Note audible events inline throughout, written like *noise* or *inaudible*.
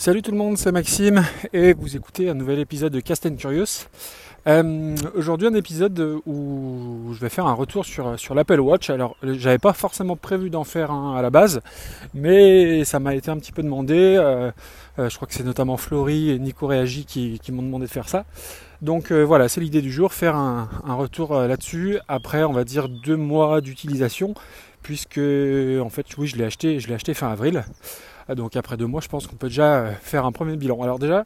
Salut tout le monde, c'est Maxime et vous écoutez un nouvel épisode de Cast Curious. Euh, Aujourd'hui un épisode où je vais faire un retour sur, sur l'Apple Watch. Alors j'avais pas forcément prévu d'en faire un à la base, mais ça m'a été un petit peu demandé. Euh, euh, je crois que c'est notamment Flory et Nico Réagi qui, m'ont demandé de faire ça. Donc voilà, c'est l'idée du jour, faire un, un retour là-dessus après on va dire deux mois d'utilisation, puisque en fait oui je l'ai acheté, je l'ai acheté fin avril. Ah, donc après deux mois, je pense qu'on peut déjà euh, faire un premier bilan. Alors déjà,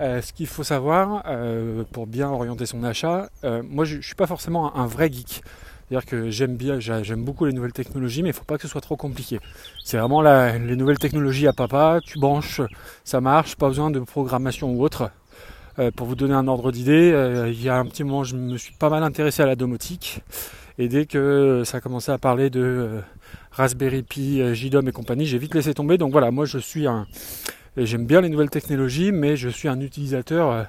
euh, ce qu'il faut savoir euh, pour bien orienter son achat, moi je, ne suis pas forcément un, vrai geek. C'est-à-dire que j'aime bien, j'aime beaucoup les nouvelles technologies, mais il ne faut pas que ce soit trop compliqué. C'est vraiment les nouvelles technologies à papa, tu branches, ça marche, pas besoin de programmation ou autre. Pour vous donner un ordre d'idée, il y a un petit moment, je me suis pas mal intéressé à la domotique. Et dès que ça a commencé à parler de Raspberry Pi, euh, JDOM et compagnie, j'ai vite laissé tomber. Donc voilà, moi je suis un, j'aime bien les nouvelles technologies, mais je suis un utilisateur, euh,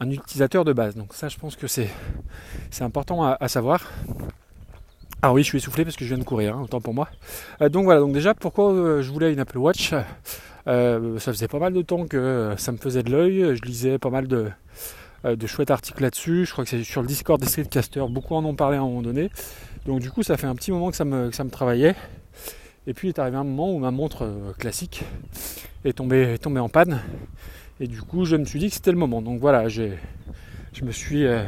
un utilisateur de base. Donc ça, je pense que c'est, c'est important à, savoir. Ah oui, je suis essoufflé parce que je viens de courir, hein, autant pour moi. Euh, donc voilà, donc déjà pourquoi je voulais une Apple Watch? Ça faisait pas mal de temps que ça me faisait de l'œil. Je lisais pas mal de, de chouettes articles là-dessus. Je crois que c'est sur le Discord des Streetcasters, beaucoup en ont parlé à un moment donné. Donc du coup, ça fait un petit moment que ça me, que ça me travaillait. Et puis il est arrivé un moment où ma montre euh, classique est tombée, est tombée en panne. Et du coup, je me suis dit que c'était le moment. Donc voilà, je me suis, euh,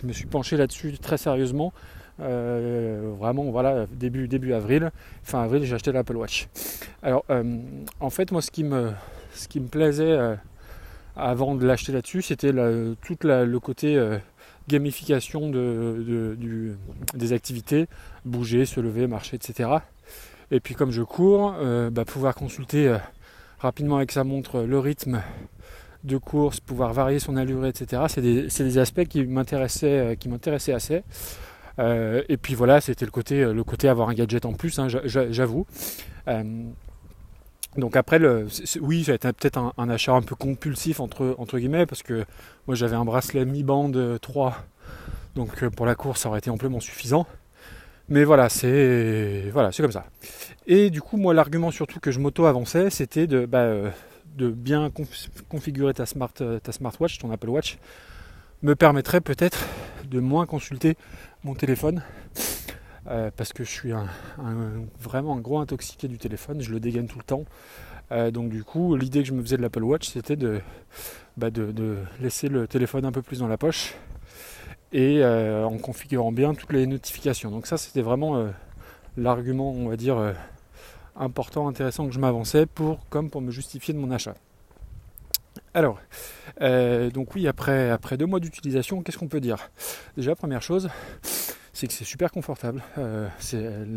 je, me suis penché là-dessus très sérieusement. Euh, vraiment, voilà, début, début avril, fin avril, j'ai acheté l'Apple Watch. Alors, euh, en fait, moi, ce qui me, ce qui me plaisait euh, avant de l'acheter là-dessus, c'était tout le côté euh, gamification des activités, bouger, se lever, marcher, etc. Et puis, comme je cours, euh, bah, pouvoir consulter euh, rapidement avec sa montre le rythme de course, pouvoir varier son allure, etc. C'est des, aspects qui m'intéressaient, assez. Et puis voilà, c'était le côté, avoir un gadget en plus, hein, j'a- j'a- j'avoue. Euh, donc après, oui, ça a été peut-être un, achat un peu compulsif entre, entre guillemets, parce que moi j'avais un bracelet Mi Band 3, donc euh, pour la course ça aurait été amplement suffisant. Mais voilà, c'est comme ça. Et du coup, moi, l'argument surtout que je m'auto-avançais, c'était de, bah, euh, de bien conf- configurer ta, smart, euh, ta smartwatch, ton Apple Watch, me permettrait peut-être de moins consulter mon téléphone. Euh, parce que je suis vraiment un gros intoxiqué du téléphone, je le dégaine tout le temps. Euh, donc du coup, l'idée que je me faisais de l'Apple Watch, c'était de, bah, laisser le téléphone un peu plus dans la poche et euh, en configurant bien toutes les notifications. Donc ça, c'était vraiment l'argument, on va dire, important, intéressant que je m'avançais pour, comme pour me justifier de mon achat. Alors, donc oui, après, après deux mois d'utilisation, qu'est-ce qu'on peut dire? Déjà, première chose, c'est que c'est super confortable. Euh,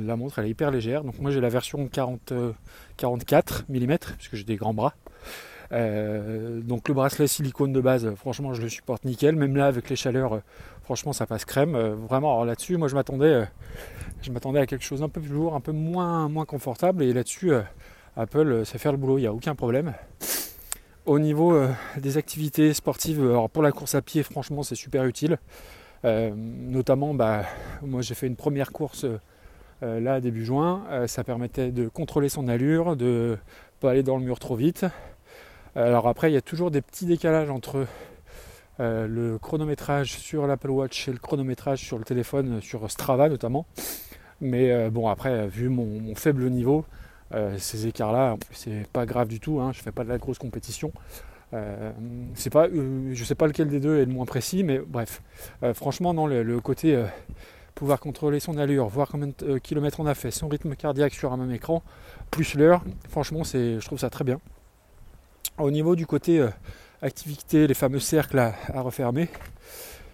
la montre, elle est hyper légère. Donc moi, j'ai la version 40, euh, 44 mm, puisque j'ai des grands bras. Euh, donc le bracelet silicone de base, franchement, je le supporte nickel. Même là, avec les chaleurs, euh, franchement, ça passe crème. Euh, vraiment, là-dessus, moi, je m'attendais, à quelque chose d'un peu plus lourd, un peu moins, moins confortable. Et là-dessus, Apple sait faire le boulot, il n'y a aucun problème. Au niveau des activités sportives, alors pour la course à pied, franchement, c'est super utile. Euh, notamment, bah, moi, j'ai fait une première course euh, là début juin. Euh, ça permettait de contrôler son allure, de pas aller dans le mur trop vite. Alors après, il y a toujours des petits décalages entre le chronométrage sur l'Apple Watch et le chronométrage sur le téléphone, sur Strava notamment. Mais bon, après, vu mon, faible niveau, ces écarts-là, c'est pas grave du tout. Hein, je fais pas de la grosse compétition. Euh, c'est pas, euh, je sais pas lequel des deux est le moins précis, mais bref. Euh, franchement, non, le, côté euh, pouvoir contrôler son allure, voir combien de kilomètres on a fait, son rythme cardiaque sur un même écran, plus l'heure, franchement, c'est, je trouve ça très bien. Au niveau du côté activité, les fameux cercles à, refermer,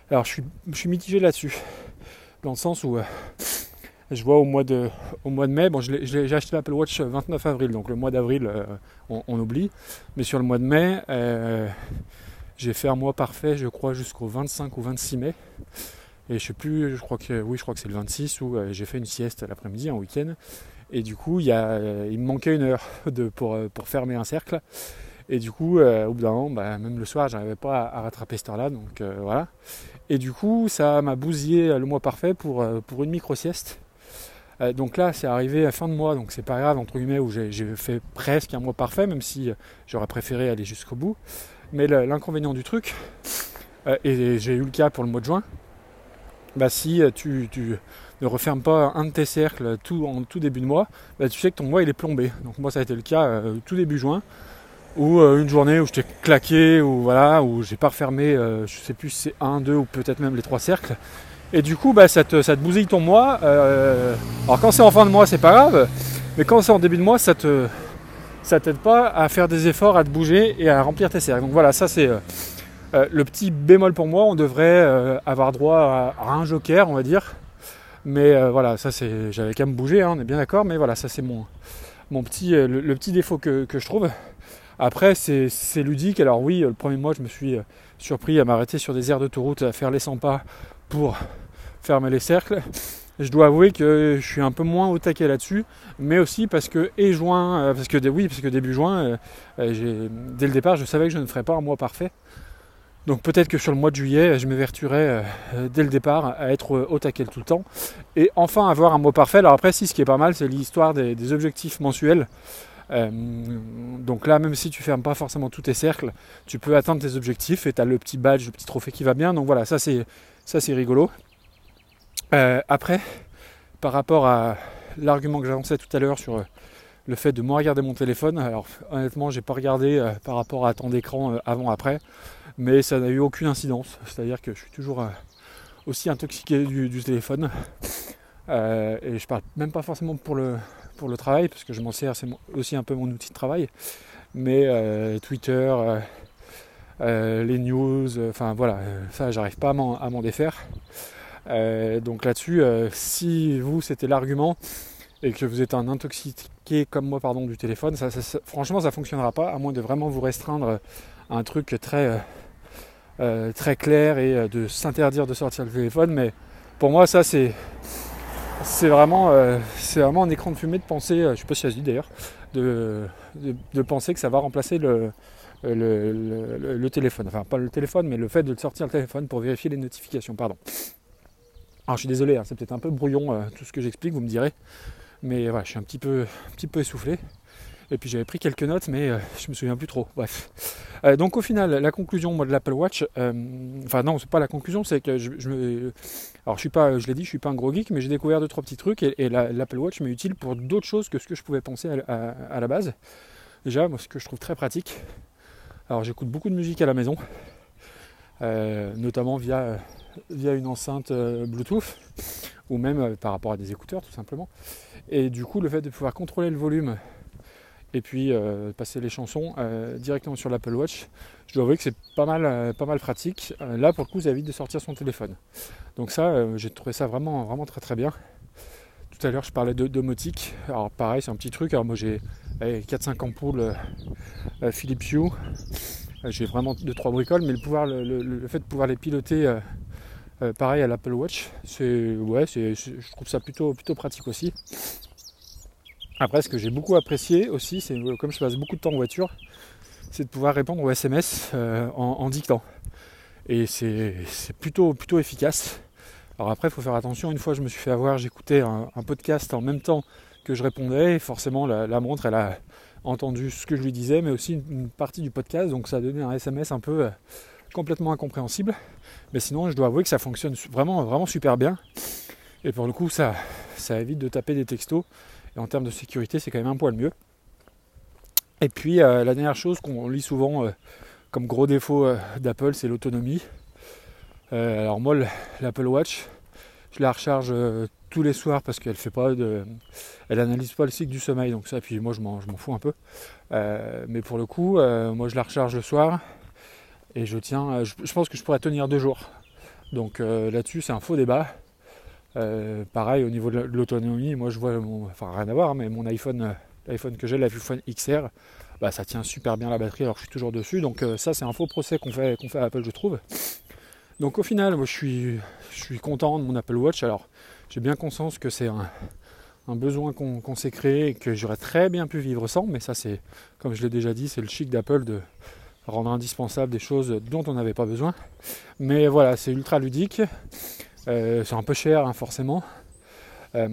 alors je suis, mitigé là-dessus, dans le sens où je vois au mois de, au mois de mai, bon, j'ai acheté l'Apple Watch 29 avril, donc le mois d'avril, euh, on, oublie, mais sur le mois de mai, euh, j'ai fait un mois parfait, je crois, jusqu'au 25 ou 26 mai. Et je sais plus, je crois que oui, je crois que c'est le 26 où euh, j'ai fait une sieste l'après-midi, un week-end. Et du coup, il, euh, me manquait une heure *laughs* pour, euh, pour fermer un cercle. Et du coup, euh, au bout d'un moment, bah, même le soir, j'arrivais pas à, rattraper cette heure-là. Donc euh, voilà. Et du coup, ça m'a bousillé le mois parfait pour, euh, pour une micro-sieste. Donc là, c'est arrivé à fin de mois, donc c'est pas grave, entre guillemets, où j'ai fait presque un mois parfait, même si j'aurais préféré aller jusqu'au bout. Mais l'inconvénient du truc, et j'ai eu le cas pour le mois de juin, bah si tu, ne refermes pas un de tes cercles tout, en tout début de mois, bah tu sais que ton mois il est plombé. Donc moi ça a été le cas tout début juin ou euh, une journée où je t'ai claqué, ou voilà, où j'ai pas refermé, euh, je sais plus si c'est un, deux ou peut-être même les trois cercles. Et du coup, bah, ça, te, ça bousille ton mois. Euh, alors quand c'est en fin de mois, c'est pas grave, mais quand c'est en début de mois, ça te, ça t'aide pas à faire des efforts, à te bouger et à remplir tes cercles. Donc voilà, ça c'est le petit bémol pour moi. On devrait avoir droit à, un joker, on va dire. Mais voilà, ça c'est, j'avais qu'à me bouger, hein, on est bien d'accord. Mais voilà, ça c'est mon, mon petit, le, petit défaut que, que je trouve. Après, c'est ludique. Alors oui, le premier mois, je me suis euh, surpris à m'arrêter sur des aires d'autoroute, à faire les 100 pas pour fermer les cercles. Je dois avouer que je suis un peu moins au taquet là-dessus, mais aussi parce que et juin, euh, parce que oui, parce que début juin, euh, dès le départ, je savais que je ne ferais pas un mois parfait. Donc peut-être que sur le mois de juillet, je m'éverturais dès le départ à être au taquet tout le temps. Et enfin avoir un mois parfait. Alors après, si ce qui est pas mal, c'est l'histoire des, objectifs mensuels. Euh, donc là, même si tu fermes pas forcément tous tes cercles, tu peux atteindre tes objectifs et tu as le petit badge, le petit trophée qui va bien. Donc voilà, ça c'est ça c'est rigolo. Euh, après, par rapport à l'argument que j'avançais tout à l'heure sur le fait de moins regarder mon téléphone, alors honnêtement, j'ai pas regardé euh, par rapport à temps d'écran avant après, mais ça n'a eu aucune incidence. C'est-à-dire que je suis toujours aussi intoxiqué du, téléphone. et je parle même pas forcément pour le, pour le travail, parce que je m'en sers, c'est aussi un peu mon outil de travail. Mais euh, Twitter, euh, euh, les news, enfin voilà, ça j'arrive pas à m'en défaire. donc là-dessus, si vous c'était l'argument et que vous êtes un intoxiqué comme moi pardon du téléphone, ça, franchement ça fonctionnera pas, à moins de vraiment vous restreindre à un truc très, très clair et de s'interdire de sortir le téléphone. Mais pour moi ça c'est c'est vraiment, euh, vraiment un écran de fumée de penser, euh, je sais pas si ça se dit d'ailleurs, de, de, penser que ça va remplacer le, le, téléphone. Enfin, pas le téléphone, mais le fait de sortir le téléphone pour vérifier les notifications, pardon. Alors je suis désolé, hein, c'est peut-être un peu brouillon euh, tout ce que j'explique, vous me direz. Mais voilà, je suis un petit peu, un petit peu essoufflé. Et puis j'avais pris quelques notes, mais euh, je me souviens plus trop. Bref. Euh, donc au final, la conclusion moi, de l'Apple Watch, euh, enfin non, c'est pas la conclusion, c'est que je, me, alors je suis pas, je l'ai dit, je suis pas un gros geek, mais j'ai découvert deux trois petits trucs et, l'Apple Watch m'est utile pour d'autres choses que ce que je pouvais penser à, la base. Déjà, moi, ce que je trouve très pratique. Alors j'écoute beaucoup de musique à la maison, notamment via via une enceinte Bluetooth ou même par rapport à des écouteurs tout simplement. Et du coup, le fait de pouvoir contrôler le volume et puis euh, passer les chansons euh, directement sur l'Apple Watch. Je dois avouer que c'est pas mal, euh, pas mal pratique. là, pour le coup, ça évite de sortir son téléphone. Donc ça, j'ai trouvé ça vraiment, vraiment très très bien. Tout à l'heure, je parlais de domotique. Alors pareil, c'est un petit truc. Alors moi, j'ai 4-5 ampoules Philips Hue. j'ai vraiment 2-3 bricoles, mais le, pouvoir, le, fait de pouvoir les piloter pareil à l'Apple Watch, c'est je trouve ça plutôt, plutôt pratique aussi. Après, ce que j'ai beaucoup apprécié aussi, c'est euh, comme je passe beaucoup de temps en voiture, c'est de pouvoir répondre aux SMS euh, en, dictant. Et c'est plutôt, plutôt efficace. Alors après, il faut faire attention. Une fois, je me suis fait avoir, j'écoutais un, podcast en même temps que je répondais. Et forcément, la, montre, elle a entendu ce que je lui disais, mais aussi une, partie du podcast. Donc ça a donné un SMS un peu euh, complètement incompréhensible. Mais sinon, je dois avouer que ça fonctionne vraiment, vraiment super bien. Et pour le coup, ça, ça évite de taper des textos en termes de sécurité, c'est quand même un poil mieux. Et puis euh, la dernière chose qu'on lit souvent euh, comme gros défaut d'Apple, c'est l'autonomie. alors moi, l'Apple Watch, je la recharge tous les soirs parce qu'elle fait pas elle analyse pas le cycle du sommeil, donc ça, puis moi je m'en, fous un peu. mais pour le coup, moi je la recharge le soir et je tiens, je, je pense que je pourrais tenir deux jours. Donc là-dessus, c'est un faux débat. Euh, pareil au niveau de l'autonomie, moi je vois mon, enfin rien à voir, mais mon iPhone, euh, l'iPhone que j'ai, l'iPhone XR, bah, ça tient super bien la batterie alors je suis toujours dessus. Donc euh, ça c'est un faux procès qu'on fait, qu'on fait à Apple je trouve. Donc au final, moi je suis, je suis content de mon Apple Watch. Alors j'ai bien conscience que c'est un, besoin qu'on s'est créé et que j'aurais très bien pu vivre sans, mais ça c'est, comme je l'ai déjà dit, c'est le chic d'Apple de rendre indispensable des choses dont on n'avait pas besoin. Mais voilà, c'est ultra ludique. Euh, c'est un peu cher, hein, forcément. Euh,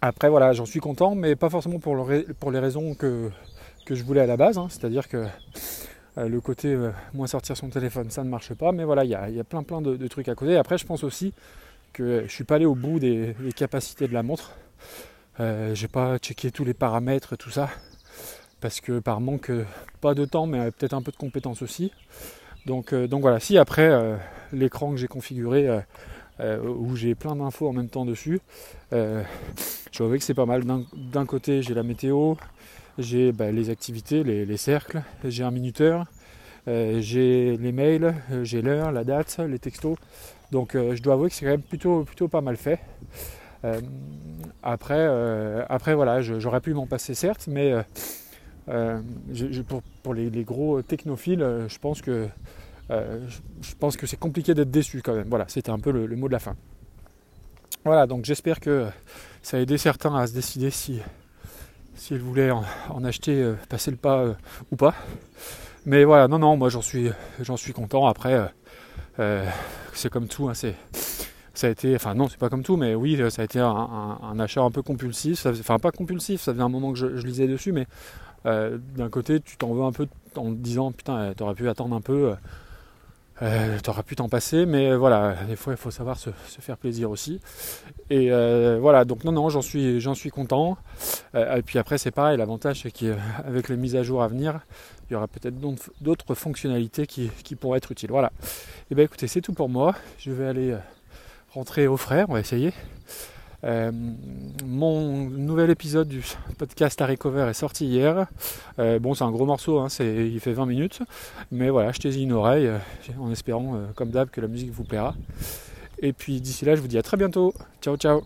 Après voilà, j'en suis content, mais pas forcément pour, les raisons que, je voulais à la base. Hein. C'est-à-dire que euh, le côté moins sortir son téléphone, ça ne marche pas. Mais voilà, il y a, plein plein de, trucs à côté. Après, je pense aussi je suis pas allé au bout des, capacités de la montre. Euh, j'ai pas checké tous les paramètres, tout ça, parce que par manque, pas de temps, mais peut-être un peu de compétences aussi. Donc, donc voilà, si après l'écran que j'ai configuré euh, où j'ai plein d'infos en même temps dessus. Euh, je vois que c'est pas mal. D'un côté, j'ai la météo, j'ai bah, les activités, les, cercles, j'ai un minuteur, euh, j'ai les mails, j'ai l'heure, la date, les textos. Donc je dois avouer que c'est quand même plutôt, plutôt pas mal fait. après, après voilà, j'aurais pu m'en passer certes, mais pour, les, gros technophiles, je pense que euh, que c'est compliqué d'être déçu quand même. Voilà, c'était un peu le, mot de la fin. Voilà, donc j'espère que ça a aidé certains à se décider si s'ils voulaient en, acheter, euh, passer le pas euh, ou pas. Mais voilà, non, non, moi j'en suis, j'en suis content. Après, c'est comme tout, hein, c'est, ça a été, enfin non, c'est pas comme tout, mais oui, ça a été un, achat un peu compulsif. enfin, pas compulsif, ça faisait un moment que je, lisais dessus, mais d'un côté, tu t'en veux un peu en te disant, putain, t'aurais pu attendre un peu euh, tu auras pu t'en passer, mais voilà, des fois il faut savoir se, faire plaisir aussi. Et euh, voilà, donc non, non, j'en suis, j'en suis content. Euh, et puis après, c'est pareil, l'avantage c'est qu'avec les mises à jour à venir, il y aura peut-être d'autres fonctionnalités qui, qui, pourraient être utiles. Voilà. Et bien écoutez, c'est tout pour moi. Je vais aller rentrer au frais, on va essayer. Euh, mon nouvel épisode du podcast à Recover est sorti hier. Euh, bon, c'est un gros morceau, hein, il fait 20 minutes. Mais voilà, jetez-y une oreille euh, en espérant, comme d'hab, que la musique vous plaira. Et puis d'ici là, je vous dis à très bientôt. Ciao, ciao